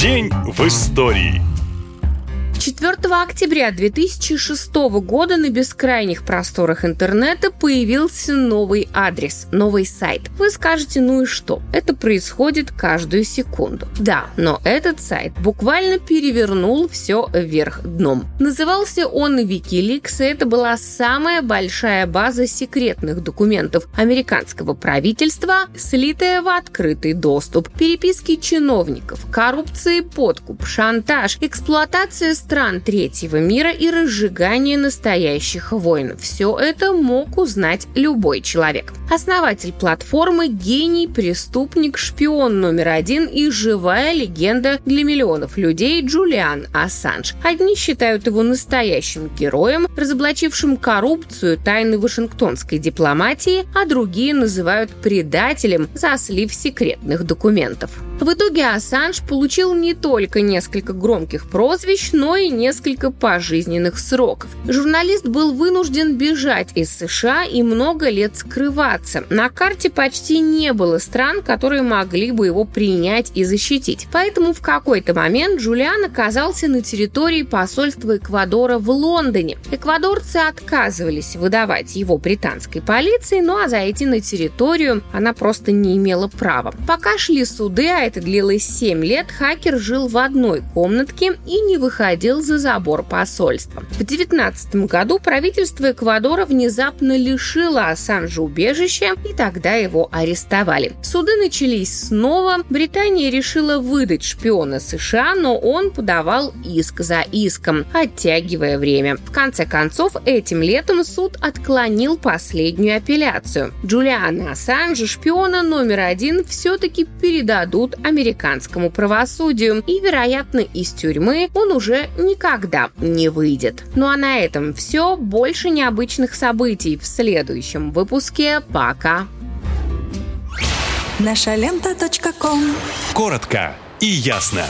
День в истории. 4 октября 2006 года на бескрайних просторах интернета появился новый адрес, новый сайт. Вы скажете, ну и что? Это происходит каждую секунду. Да, но этот сайт буквально перевернул все вверх дном. Назывался он Wikileaks, и это была самая большая база секретных документов американского правительства, слитая в открытый доступ. Переписки чиновников, коррупция и подкуп, шантаж, эксплуатация стран третьего мира и разжигание настоящих войн. Все это мог узнать любой человек. Основатель платформы – гений, преступник, шпион номер один и живая легенда для миллионов людей Джулиан Ассанж. Одни считают его настоящим героем, разоблачившим коррупцию тайны вашингтонской дипломатии, а другие называют предателем за слив секретных документов. В итоге Ассанж получил не только несколько громких прозвищ, но и несколько пожизненных сроков. Журналист был вынужден бежать из США и много лет скрываться. На карте почти не было стран, которые могли бы его принять и защитить. Поэтому в какой-то момент Джулиан оказался на территории посольства Эквадора в Лондоне. Эквадорцы отказывались выдавать его британской полиции, ну а зайти на территорию она просто не имела права. Пока шли суды, а это длилось 7 лет, хакер жил в одной комнатке и не выходил за забор посольства. В 2019 году правительство Эквадора внезапно лишило Ассанжа убежища, и тогда его арестовали. Суды начались снова. Британия решила выдать шпиона США, но он подавал иск за иском, оттягивая время. В конце концов, этим летом суд отклонил последнюю апелляцию. Джулиана Ассанжа, шпиона номер один, все-таки передадут американскому правосудию, и, вероятно, из тюрьмы он уже никогда не выйдет. Ну а на этом все. Больше необычных событий в следующем выпуске. Пока! Наша лента. Коротко и ясно.